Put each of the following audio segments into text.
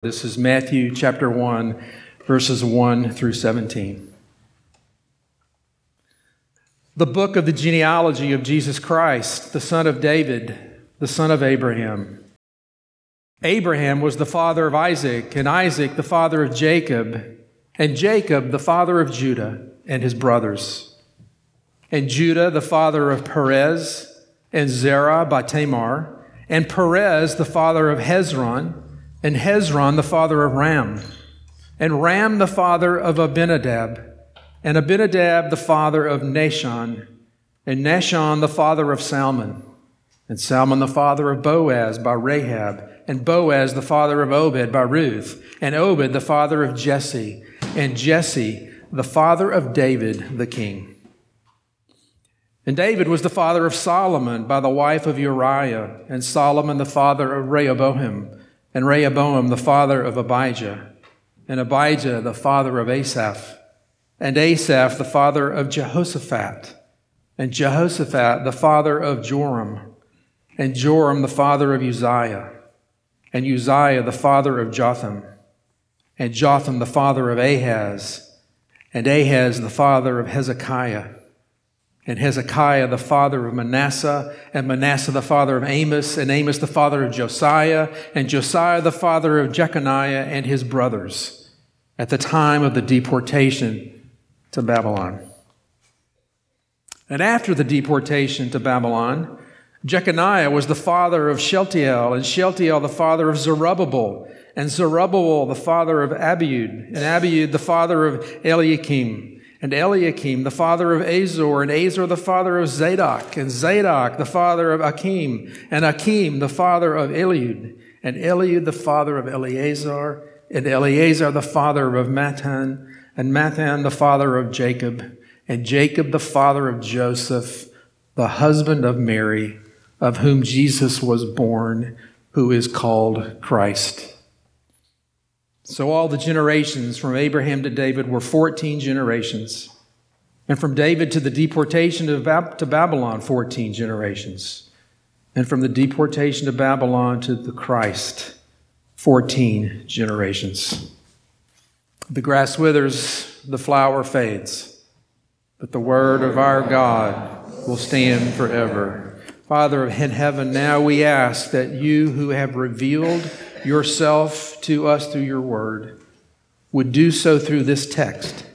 This is Matthew chapter 1, verses 1 through 17. The book of the genealogy of Jesus Christ, the son of David, the son of Abraham. Abraham was the father of Isaac, and Isaac the father of Jacob, and Jacob the father of Judah and his brothers, and Judah the father of Perez, and Zerah by Tamar, and Perez the father of Hezron and Hezron the father of Ram, and Ram the father of Abinadab, and Abinadab the father of Nahshon, and Nahshon the father of Salmon, and Salmon the father of Boaz by Rahab, and Boaz the father of Obed by Ruth, and Obed the father of Jesse, and Jesse the father of David the king. And David was the father of Solomon by the wife of Uriah, and Solomon the father of Rehoboam and Rehoboam the father of Abijah, and Abijah the father of Asaph, and Asaph the father of Jehoshaphat, and Jehoshaphat the father of Joram, and Joram the father of Uzziah, and Uzziah the father of Jotham, and Jotham the father of Ahaz, and Ahaz the father of Hezekiah and Hezekiah the father of Manasseh, and Manasseh the father of Amos, and Amos the father of Josiah, and Josiah the father of Jeconiah and his brothers at the time of the deportation to Babylon. And after the deportation to Babylon, Jeconiah was the father of Shealtiel, and Shealtiel the father of Zerubbabel, and Zerubbabel the father of Abiud, and Abiud the father of Eliakim and Eliakim, the father of Azor, and Azor, the father of Zadok, and Zadok, the father of Akim, and Akim, the father of Eliud, and Eliud, the father of Eleazar, and Eleazar, the father of Matthan, and Matthan, the father of Jacob, and Jacob, the father of Joseph, the husband of Mary, of whom Jesus was born, who is called Christ. So all the generations from Abraham to David were 14 generations. And from David to the deportation to Babylon, 14 generations. And from the deportation to Babylon to the Christ, 14 generations. The grass withers, the flower fades, but the word of our God will stand forever. Father in heaven, now we ask that you who have revealed yourself to us through your word would do so through this text.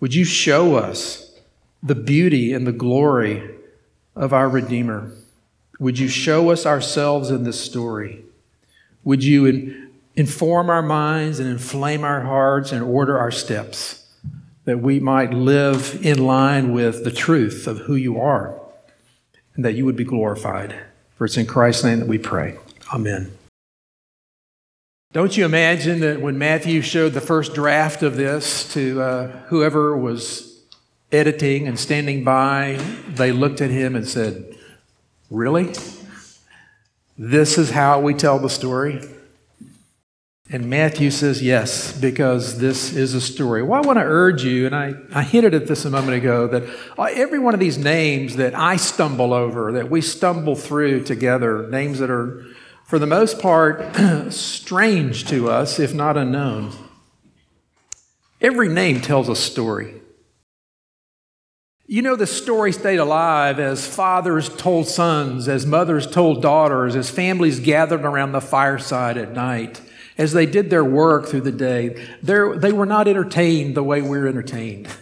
Would you show us the beauty and the glory of our Redeemer? Would you show us ourselves in this story? Would you in, inform our minds and inflame our hearts and order our steps that we might live in line with the truth of who you are and that you would be glorified? For it's in Christ's name that we pray. Amen. Don't you imagine that when Matthew showed the first draft of this to uh, whoever was editing and standing by, they looked at him and said, Really? This is how we tell the story? And Matthew says, Yes, because this is a story. Well, I want to urge you, and I, I hinted at this a moment ago, that every one of these names that I stumble over, that we stumble through together, names that are for the most part, strange to us, if not unknown. Every name tells a story. You know, the story stayed alive as fathers told sons, as mothers told daughters, as families gathered around the fireside at night, as they did their work through the day. they were not entertained the way we're entertained.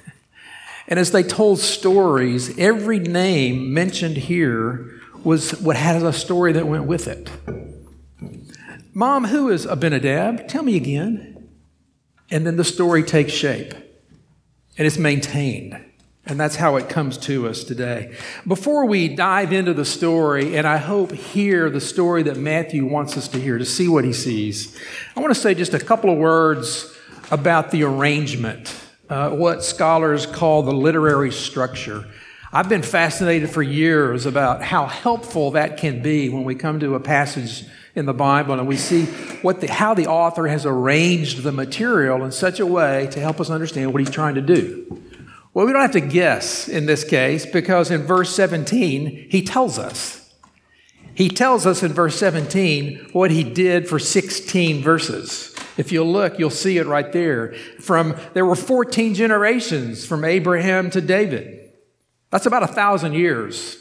And as they told stories, every name mentioned here was what had a story that went with it. Mom, who is Abinadab? Tell me again. And then the story takes shape and it's maintained. And that's how it comes to us today. Before we dive into the story, and I hope hear the story that Matthew wants us to hear, to see what he sees, I want to say just a couple of words about the arrangement, uh, what scholars call the literary structure. I've been fascinated for years about how helpful that can be when we come to a passage in the Bible and we see what the, how the author has arranged the material in such a way to help us understand what he's trying to do. Well, we don't have to guess in this case because in verse 17, he tells us. He tells us in verse 17 what he did for 16 verses. If you look, you'll see it right there. From there were 14 generations from Abraham to David. That's about a thousand years.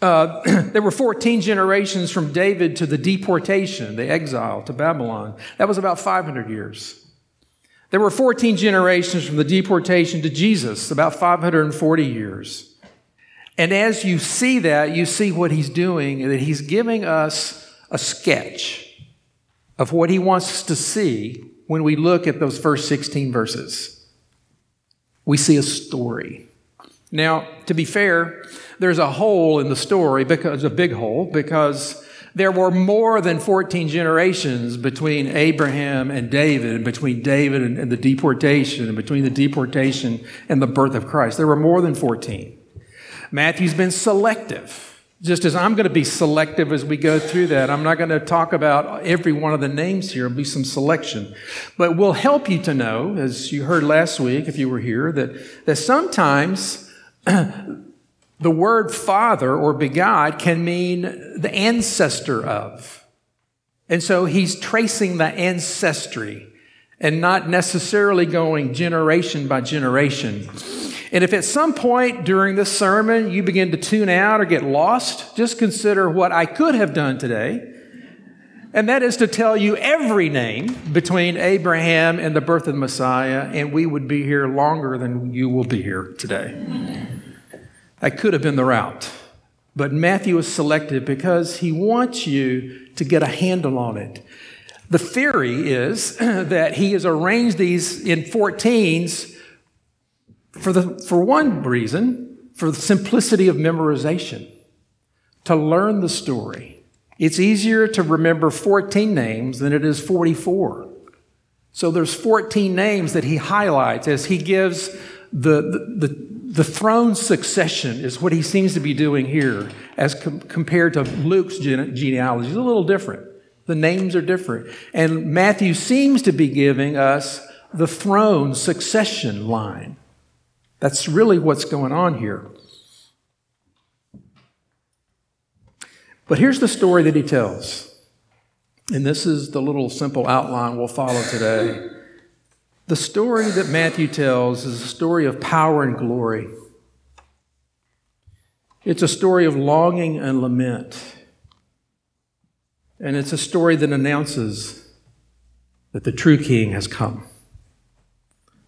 Uh, there were 14 generations from David to the deportation, the exile to Babylon. That was about 500 years. There were 14 generations from the deportation to Jesus, about 540 years. And as you see that, you see what he's doing, that he's giving us a sketch of what he wants us to see when we look at those first 16 verses. We see a story. Now, to be fair, there's a hole in the story because a big hole because there were more than 14 generations between Abraham and David, and between David and, and the deportation, and between the deportation and the birth of Christ. There were more than 14. Matthew's been selective. Just as I'm going to be selective as we go through that, I'm not going to talk about every one of the names here. It'll be some selection. But we'll help you to know, as you heard last week, if you were here, that, that sometimes the word father or begot can mean the ancestor of. And so he's tracing the ancestry and not necessarily going generation by generation. And if at some point during this sermon you begin to tune out or get lost, just consider what I could have done today. And that is to tell you every name between Abraham and the birth of the Messiah, and we would be here longer than you will be here today. That could have been the route. But Matthew is selected because he wants you to get a handle on it. The theory is that he has arranged these in 14s for, the, for one reason, for the simplicity of memorization, to learn the story. It's easier to remember 14 names than it is 44. So there's 14 names that he highlights as he gives the, the, the throne succession is what he seems to be doing here as com- compared to Luke's gene- genealogy. It's a little different. The names are different. And Matthew seems to be giving us the throne succession line. That's really what's going on here. But here's the story that he tells. And this is the little simple outline we'll follow today. The story that Matthew tells is a story of power and glory. It's a story of longing and lament. And it's a story that announces that the true king has come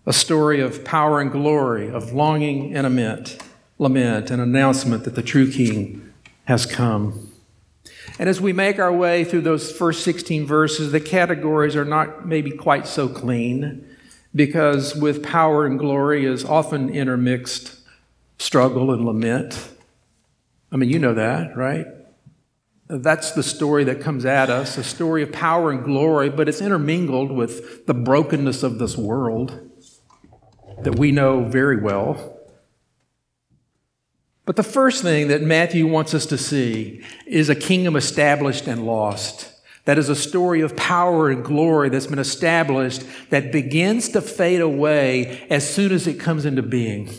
a story of power and glory, of longing and lament, lament, an announcement that the true King has come. And as we make our way through those first 16 verses, the categories are not maybe quite so clean because with power and glory is often intermixed struggle and lament. I mean, you know that, right? That's the story that comes at us, a story of power and glory, but it's intermingled with the brokenness of this world that we know very well. But the first thing that Matthew wants us to see is a kingdom established and lost. That is a story of power and glory that's been established that begins to fade away as soon as it comes into being.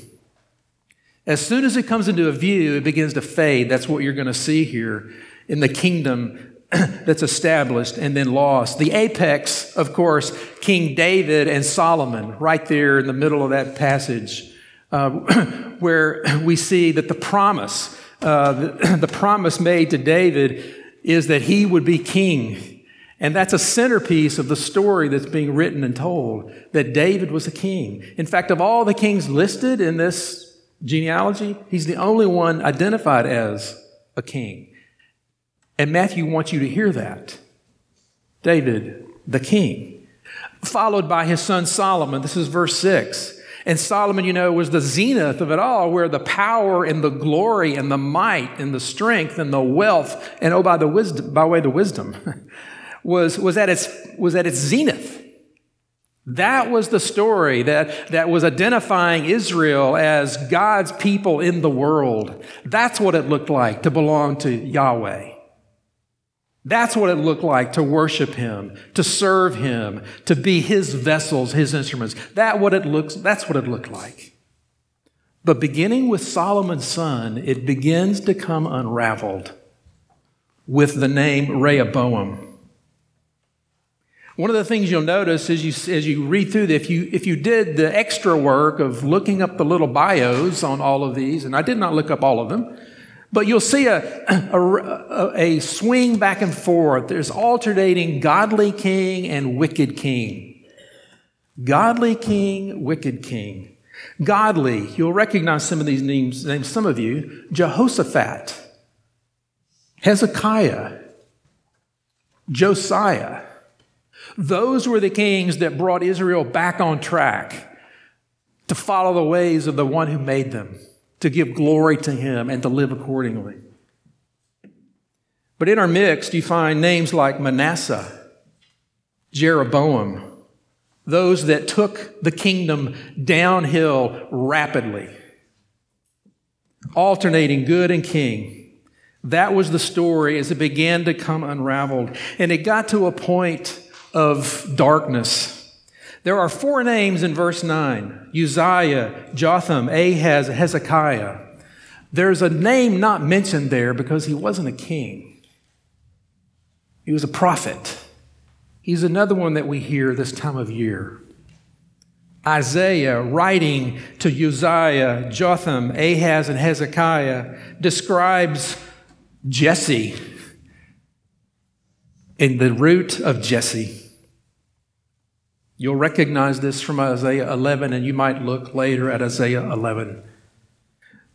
As soon as it comes into a view, it begins to fade. That's what you're going to see here in the kingdom that's established and then lost. The apex, of course, King David and Solomon, right there in the middle of that passage, uh, where we see that the promise, uh, the, the promise made to David is that he would be king. And that's a centerpiece of the story that's being written and told that David was a king. In fact, of all the kings listed in this genealogy, he's the only one identified as a king. And Matthew wants you to hear that. David, the king, followed by his son Solomon. This is verse 6. And Solomon, you know, was the zenith of it all, where the power and the glory and the might and the strength and the wealth, and oh, by the wisdom, by way the wisdom, was, was, at its, was at its zenith. That was the story that, that was identifying Israel as God's people in the world. That's what it looked like to belong to Yahweh. That's what it looked like to worship him, to serve him, to be his vessels, his instruments. That what it looks, that's what it looked like. But beginning with Solomon's son, it begins to come unraveled with the name Rehoboam. One of the things you'll notice as you, as you read through, if you, if you did the extra work of looking up the little bios on all of these, and I did not look up all of them, but you'll see a, a, a, swing back and forth. There's alternating godly king and wicked king. Godly king, wicked king. Godly, you'll recognize some of these names, names some of you Jehoshaphat, Hezekiah, Josiah. Those were the kings that brought Israel back on track to follow the ways of the one who made them, to give glory to him, and to live accordingly. But in our mix, you find names like Manasseh, Jeroboam, those that took the kingdom downhill rapidly, alternating good and king. That was the story as it began to come unraveled. And it got to a point of darkness. There are four names in verse 9 Uzziah, Jotham, Ahaz, Hezekiah. There's a name not mentioned there because he wasn't a king, he was a prophet. He's another one that we hear this time of year. Isaiah, writing to Uzziah, Jotham, Ahaz, and Hezekiah, describes Jesse in the root of Jesse. You'll recognize this from Isaiah 11, and you might look later at Isaiah 11.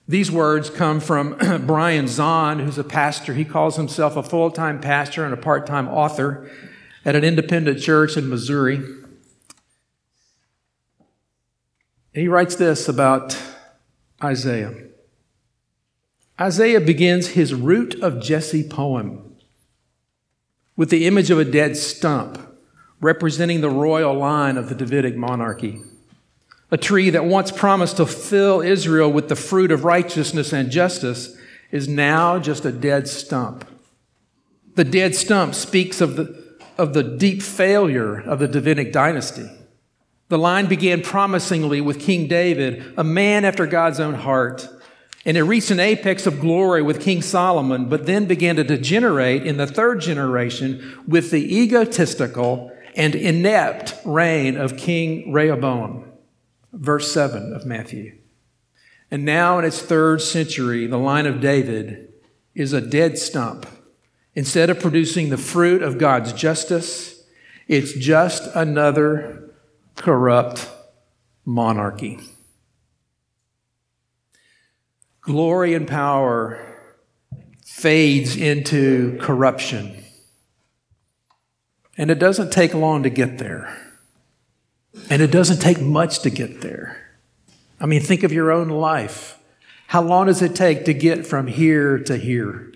These words come from Brian Zahnd, who's a pastor. He calls himself a full time pastor and a part time author at an independent church in Missouri. He writes this about Isaiah. Isaiah begins his Root of Jesse poem with the image of a dead stump representing the royal line of the Davidic monarchy. A tree that once promised to fill Israel with the fruit of righteousness and justice is now just a dead stump. The dead stump speaks of the of the deep failure of the Davidic dynasty. The line began promisingly with King David, a man after God's own heart, and it reached an apex of glory with King Solomon, but then began to degenerate in the third generation with the egotistical and inept reign of King Rehoboam. Verse 7 of Matthew. And now in its third century, the line of David is a dead stump Instead of producing the fruit of God's justice, it's just another corrupt monarchy. Glory and power fades into corruption. And it doesn't take long to get there. And it doesn't take much to get there. I mean, think of your own life. How long does it take to get from here to here?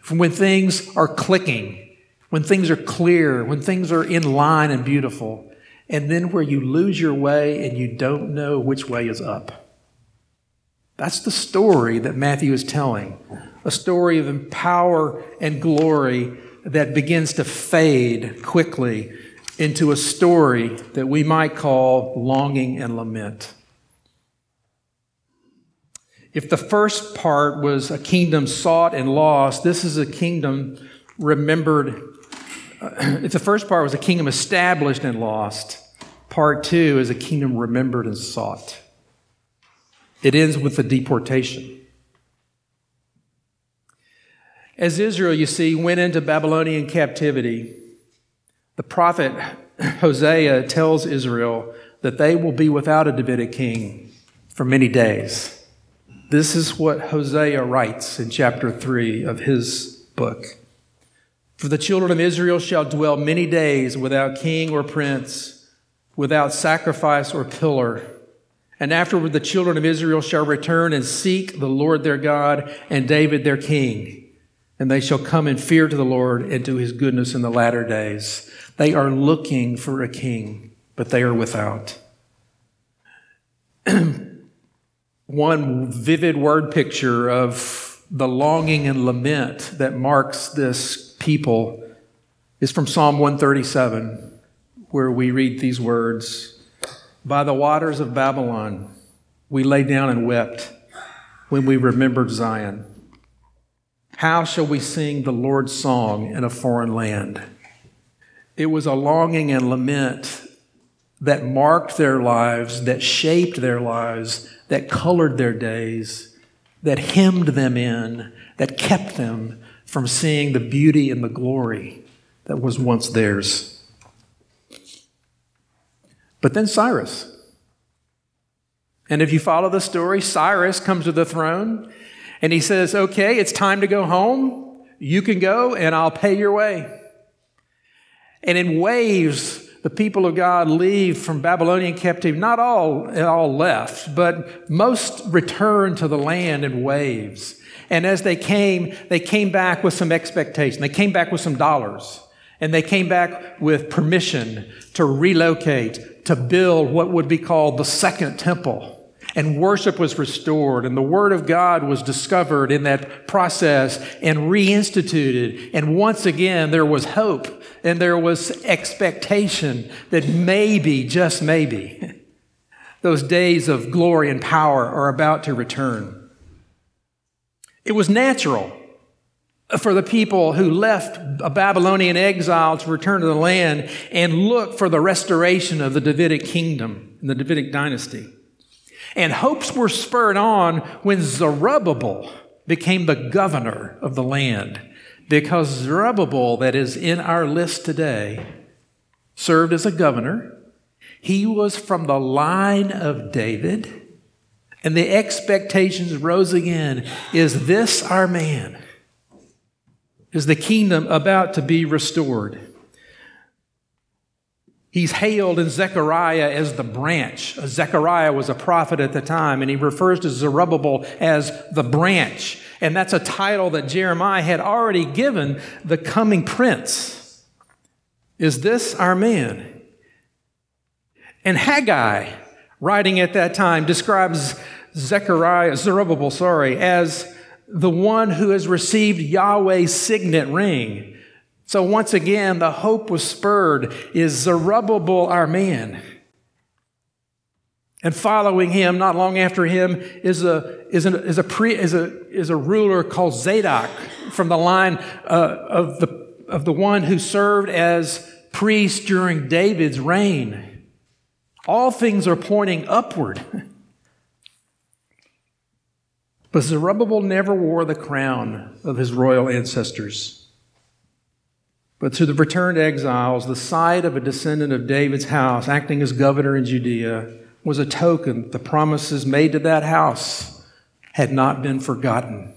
From when things are clicking, when things are clear, when things are in line and beautiful, and then where you lose your way and you don't know which way is up. That's the story that Matthew is telling a story of power and glory that begins to fade quickly into a story that we might call longing and lament. If the first part was a kingdom sought and lost, this is a kingdom remembered. Uh, if the first part was a kingdom established and lost, part two is a kingdom remembered and sought. It ends with the deportation. As Israel, you see, went into Babylonian captivity, the prophet Hosea tells Israel that they will be without a Davidic king for many days. This is what Hosea writes in chapter 3 of his book. For the children of Israel shall dwell many days without king or prince, without sacrifice or pillar. And afterward the children of Israel shall return and seek the Lord their God and David their king. And they shall come in fear to the Lord and to his goodness in the latter days. They are looking for a king, but they are without. one vivid word picture of the longing and lament that marks this people is from Psalm 137, where we read these words By the waters of Babylon, we lay down and wept when we remembered Zion. How shall we sing the Lord's song in a foreign land? It was a longing and lament that marked their lives, that shaped their lives, that colored their days, that hemmed them in, that kept them from seeing the beauty and the glory that was once theirs. But then Cyrus. And if you follow the story, Cyrus comes to the throne and he says, Okay, it's time to go home. You can go and I'll pay your way. And in waves, the people of God leave from Babylonian captivity. Not all, all left, but most returned to the land in waves. And as they came, they came back with some expectation. They came back with some dollars. And they came back with permission to relocate, to build what would be called the second temple and worship was restored, and the Word of God was discovered in that process and reinstituted. And once again, there was hope and there was expectation that maybe, just maybe, those days of glory and power are about to return. It was natural for the people who left a Babylonian exile to return to the land and look for the restoration of the Davidic kingdom and the Davidic dynasty. And hopes were spurred on when Zerubbabel became the governor of the land. Because Zerubbabel, that is in our list today, served as a governor. He was from the line of David. And the expectations rose again. Is this our man? Is the kingdom about to be restored? He's hailed in Zechariah as the branch. Zechariah was a prophet at the time, and he refers to Zerubbabel as the branch. And that's a title that Jeremiah had already given the coming prince. Is this our man? And Haggai, writing at that time, describes Zechariah, Zerubbabel, sorry, as the one who has received Yahweh's signet ring. So once again, the hope was spurred. Is Zerubbabel our man? And following him, not long after him, is a, is a, is a, pre, is a, is a ruler called Zadok from the line uh, of, the, of the one who served as priest during David's reign. All things are pointing upward. But Zerubbabel never wore the crown of his royal ancestors. But to the returned exiles, the sight of a descendant of David's house acting as governor in Judea was a token that the promises made to that house had not been forgotten.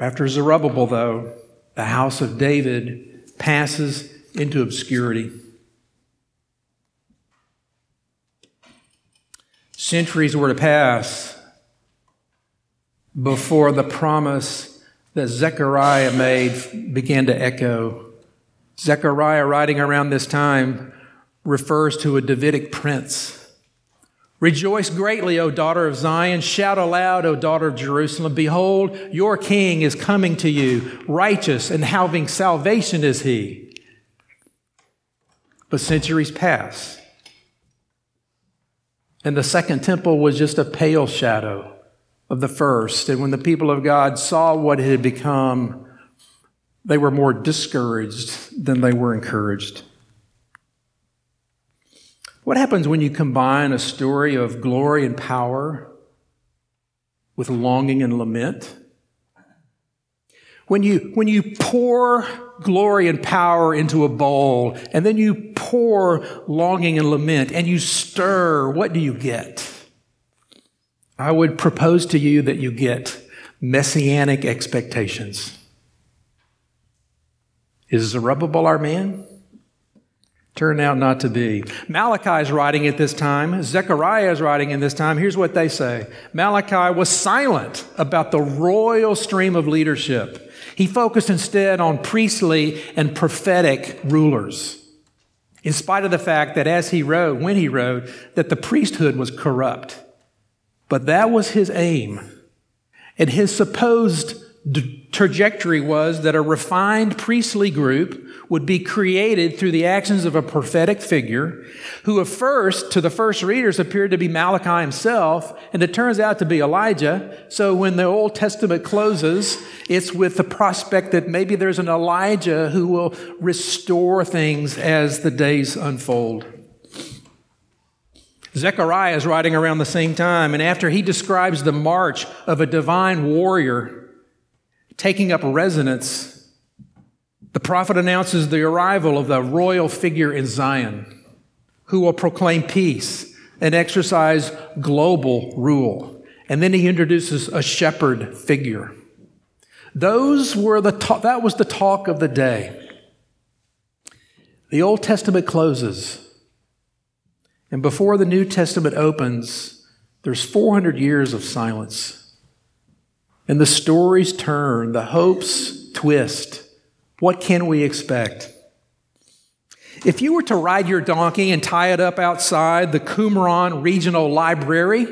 After Zerubbabel, though, the house of David passes into obscurity. Centuries were to pass before the promise that Zechariah made began to echo. Zechariah, writing around this time, refers to a Davidic prince. Rejoice greatly, O daughter of Zion. Shout aloud, O daughter of Jerusalem. Behold, your king is coming to you, righteous and having salvation is he. But centuries pass, and the second temple was just a pale shadow of the first. And when the people of God saw what it had become, they were more discouraged than they were encouraged. What happens when you combine a story of glory and power with longing and lament? When you, when you pour glory and power into a bowl and then you pour longing and lament and you stir, what do you get? I would propose to you that you get messianic expectations. Is Zerubbabel our man? Turned out not to be. Malachi is writing at this time. Zechariah is writing in this time. Here's what they say Malachi was silent about the royal stream of leadership. He focused instead on priestly and prophetic rulers. In spite of the fact that as he wrote, when he wrote, that the priesthood was corrupt. But that was his aim. And his supposed d- trajectory was that a refined priestly group would be created through the actions of a prophetic figure who, at first, to the first readers, appeared to be Malachi himself, and it turns out to be Elijah. So when the Old Testament closes, it's with the prospect that maybe there's an Elijah who will restore things as the days unfold. Zechariah is writing around the same time, and after he describes the march of a divine warrior taking up residence, the prophet announces the arrival of the royal figure in Zion who will proclaim peace and exercise global rule. And then he introduces a shepherd figure. Those were the ta- that was the talk of the day. The Old Testament closes and before the New Testament opens, there's 400 years of silence. And the stories turn, the hopes twist. What can we expect? If you were to ride your donkey and tie it up outside the Qumran Regional Library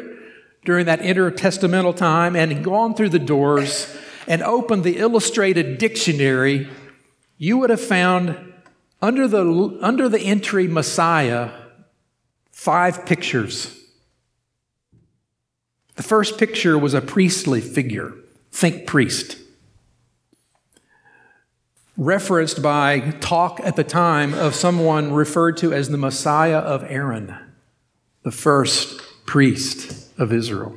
during that intertestamental time and gone through the doors and opened the illustrated dictionary, you would have found under the, under the entry Messiah five pictures. The first picture was a priestly figure. Think priest. Referenced by talk at the time of someone referred to as the Messiah of Aaron, the first priest of Israel.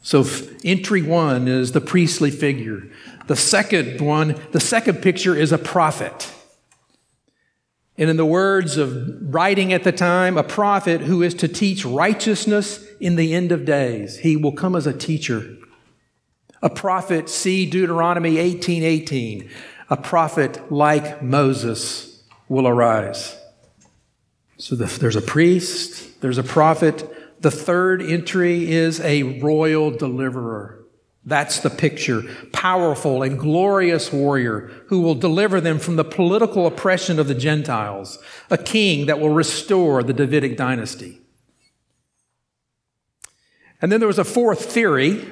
So, entry one is the priestly figure. The second one, the second picture is a prophet. And in the words of writing at the time, a prophet who is to teach righteousness in the end of days. He will come as a teacher. A prophet, see Deuteronomy 18 18. A prophet like Moses will arise. So there's a priest, there's a prophet. The third entry is a royal deliverer. That's the picture. Powerful and glorious warrior who will deliver them from the political oppression of the Gentiles. A king that will restore the Davidic dynasty. And then there was a fourth theory.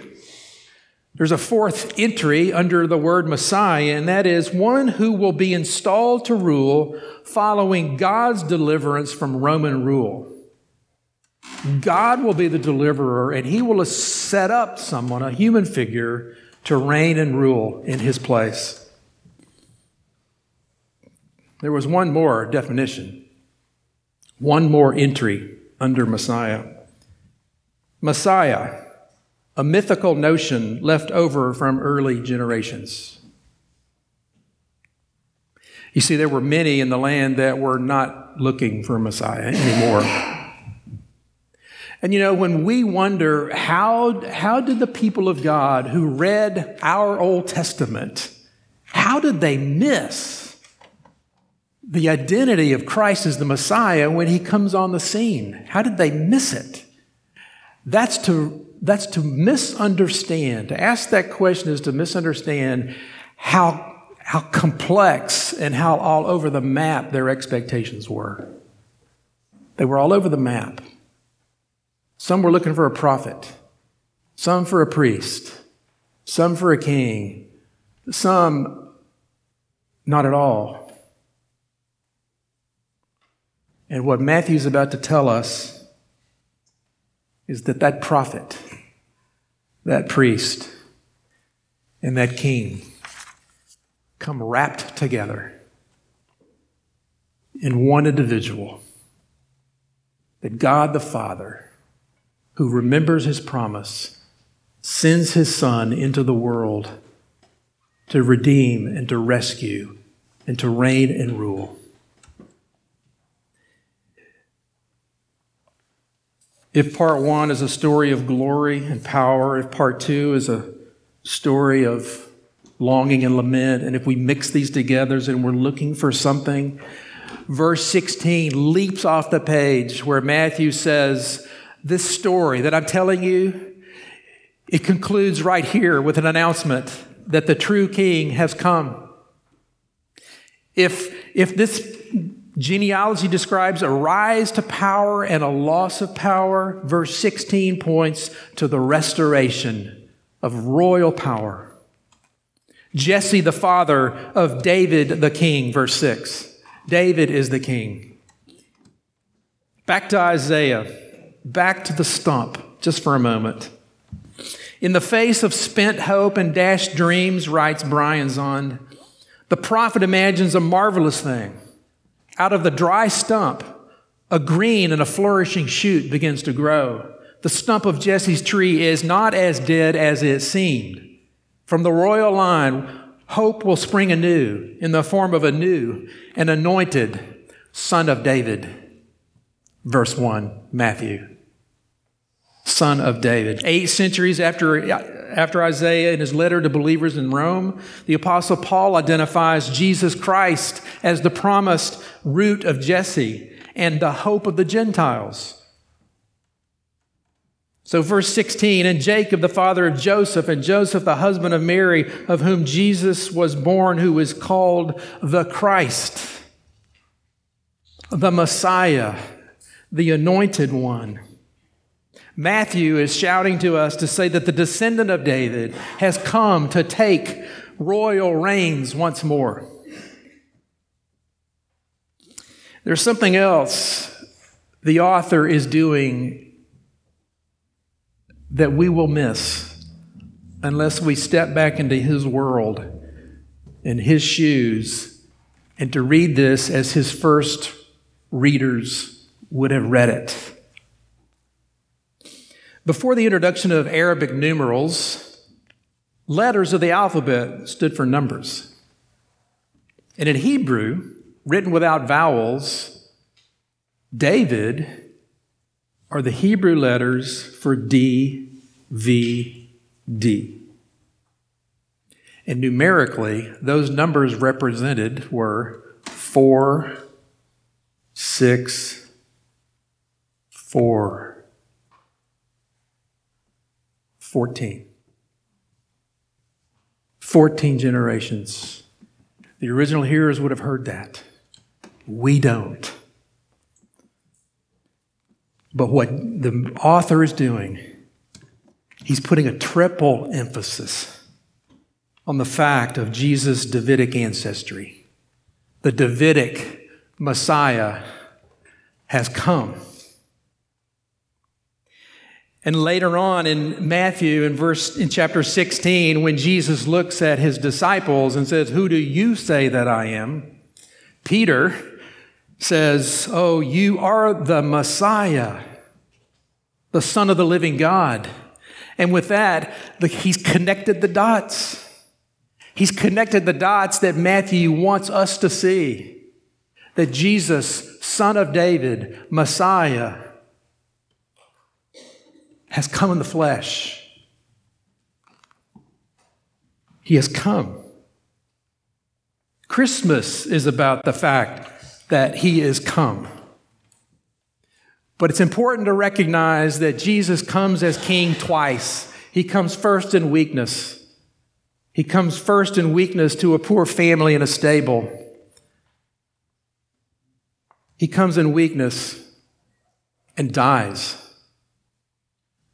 There's a fourth entry under the word Messiah, and that is one who will be installed to rule following God's deliverance from Roman rule. God will be the deliverer, and he will set up someone, a human figure, to reign and rule in his place. There was one more definition, one more entry under Messiah. Messiah, a mythical notion left over from early generations. You see, there were many in the land that were not looking for Messiah anymore. And you know, when we wonder how, how did the people of God who read our Old Testament, how did they miss the identity of Christ as the Messiah when he comes on the scene? How did they miss it? That's to, that's to misunderstand. To ask that question is to misunderstand how, how complex and how all over the map their expectations were. They were all over the map. Some were looking for a prophet, some for a priest, some for a king, some not at all. And what Matthew's about to tell us is that that prophet, that priest, and that king come wrapped together in one individual. That God the Father who remembers his promise, sends his Son into the world to redeem and to rescue and to reign and rule. If part one is a story of glory and power, if part two is a story of longing and lament, and if we mix these together and we're looking for something, verse 16 leaps off the page where Matthew says, this story that I'm telling you, it concludes right here with an announcement that the true king has come. If, if this genealogy describes a rise to power and a loss of power, verse 16 points to the restoration of royal power. Jesse, the father of David the king, verse 6. David is the king. Back to Isaiah, back to the stump, just for a moment. In the face of spent hope and dashed dreams, writes Brian Zahnd, the prophet imagines a marvelous thing. Out of the dry stump, a green and a flourishing shoot begins to grow. The stump of Jesse's tree is not as dead as it seemed. From the royal line, hope will spring anew in the form of a new and anointed son of David. Verse 1, Matthew. Son of David. Eight centuries after, after Isaiah in his letter to believers in Rome, the Apostle Paul identifies Jesus Christ as the promised root of Jesse and the hope of the Gentiles. So, verse 16, and Jacob, the father of Joseph, and Joseph, the husband of Mary, of whom Jesus was born, who is called the Christ, the Messiah, the anointed one. Matthew is shouting to us to say that the descendant of David has come to take royal reigns once more. There's something else the author is doing that we will miss unless we step back into His world in His shoes and to read this as His first readers would have read it. Before the introduction of Arabic numerals, letters of the alphabet stood for numbers. And in Hebrew, written without vowels, David are the Hebrew letters for D, V, D. And numerically, those numbers represented were 4, 6, 4, 14. 14 generations. The original hearers would have heard that. We don't. But what the author is doing, he's putting a triple emphasis on the fact of Jesus' Davidic ancestry. The Davidic Messiah has come. And later on in Matthew, in verse in chapter 16, when Jesus looks at his disciples and says, Who do you say that I am? Peter says, Oh, you are the Messiah, the Son of the living God. And with that, he's connected the dots. He's connected the dots that Matthew wants us to see that Jesus, Son of David, Messiah, has come in the flesh. He has come. Christmas is about the fact that he is come. But it's important to recognize that Jesus comes as king twice. He comes first in weakness. He comes first in weakness to a poor family in a stable. He comes in weakness and dies.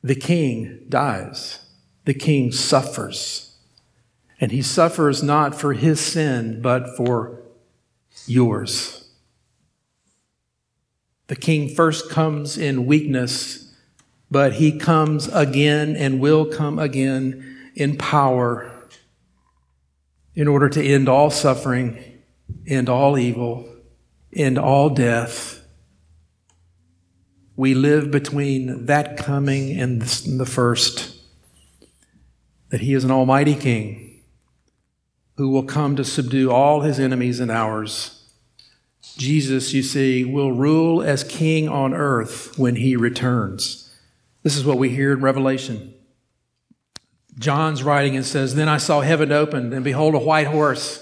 The king dies. The king suffers. And he suffers not for his sin, but for yours. The king first comes in weakness, but he comes again and will come again in power in order to end all suffering, end all evil, end all death. We live between that coming and the first, that he is an almighty king who will come to subdue all his enemies and ours. Jesus, you see, will rule as king on earth when he returns. This is what we hear in Revelation. John's writing and says, Then I saw heaven opened, and behold, a white horse.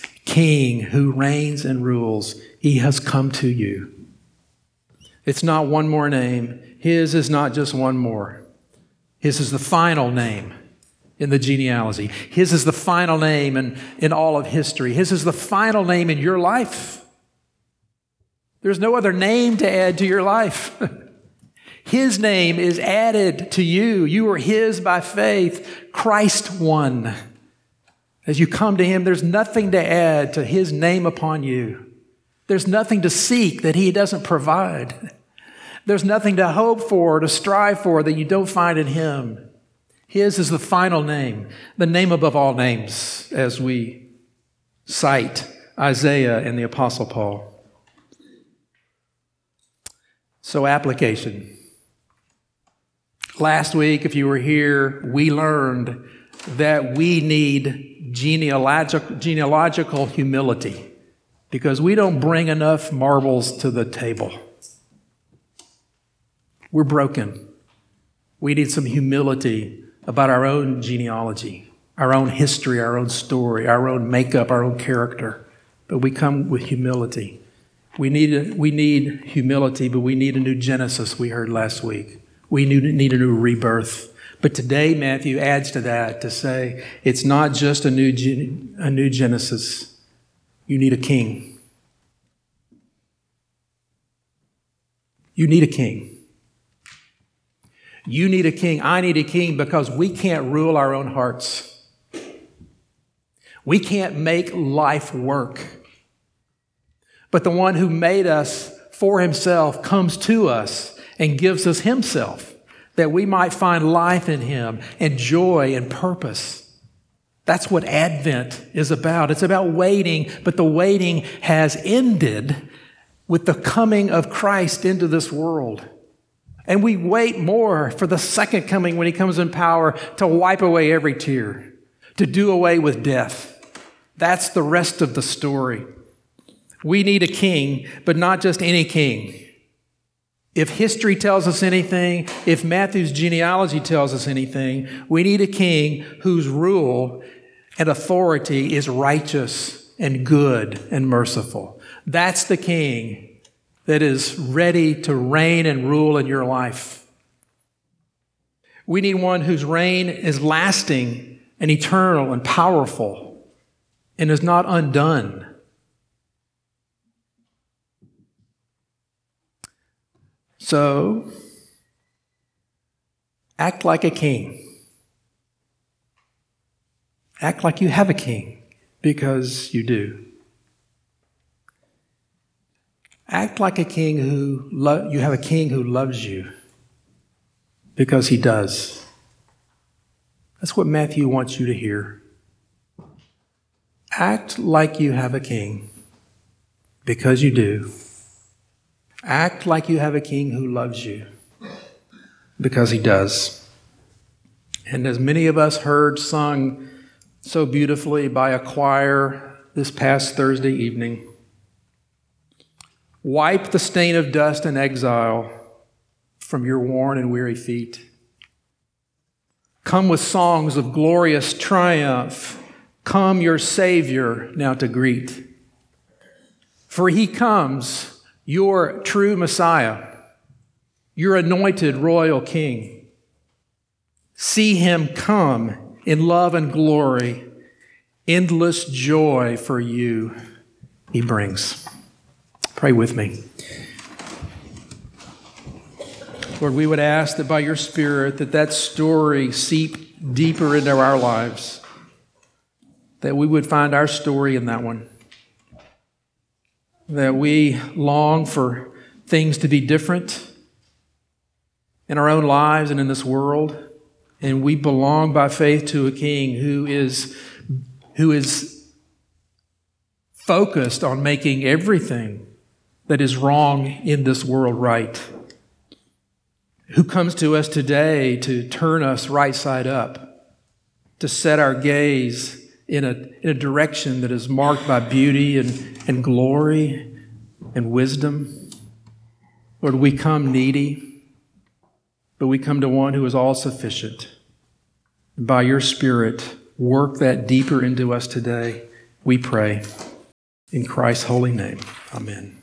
King who reigns and rules. He has come to you. It's not one more name. His is not just one more. His is the final name in the genealogy. His is the final name in, in all of history. His is the final name in your life. There's no other name to add to your life. His name is added to you. You are His by faith. Christ one. As you come to Him, there's nothing to add to His name upon you. There's nothing to seek that He doesn't provide. There's nothing to hope for, to strive for that you don't find in Him. His is the final name, the name above all names, as we cite Isaiah and the Apostle Paul. So, application. Last week, if you were here, we learned that we need genealogical, genealogical humility because we don't bring enough marbles to the table. We're broken. We need some humility about our own genealogy, our own history, our own story, our own makeup, our own character. But we come with humility. We need, we need humility, but we need a new Genesis, we heard last week. We need a new rebirth. But today, Matthew adds to that to say it's not just a new, a new Genesis. You need a king. You need a king. You need a king. I need a king because we can't rule our own hearts. We can't make life work. But the one who made us for himself comes to us and gives us Himself that we might find life in Him and joy and purpose. That's what Advent is about. It's about waiting, but the waiting has ended with the coming of Christ into this world. And we wait more for the second coming when He comes in power to wipe away every tear, to do away with death. That's the rest of the story. We need a king, but not just any king. If history tells us anything, if Matthew's genealogy tells us anything, we need a king whose rule and authority is righteous and good and merciful. That's the king that is ready to reign and rule in your life. We need one whose reign is lasting and eternal and powerful and is not undone. So, act like a king. Act like you have a king because you do. Act like a king who lo- you have a king who loves you because he does. That's what Matthew wants you to hear. Act like you have a king because you do. Act like you have a king who loves you because he does. And as many of us heard sung so beautifully by a choir this past Thursday evening, wipe the stain of dust and exile from your worn and weary feet. Come with songs of glorious triumph. Come, your Savior, now to greet. For he comes your true Messiah, your anointed royal king. See him come in love and glory, endless joy for you he brings. Pray with me. Lord, we would ask that by your Spirit that that story seep deeper into our lives, that we would find our story in that one that we long for things to be different in our own lives and in this world. And we belong by faith to a king who is, who is focused on making everything that is wrong in this world right. Who comes to us today to turn us right side up, to set our gaze in a, in a direction that is marked by beauty and, and glory and wisdom. Lord, we come needy, but we come to one who is all sufficient. By your Spirit, work that deeper into us today, we pray. In Christ's holy name, amen.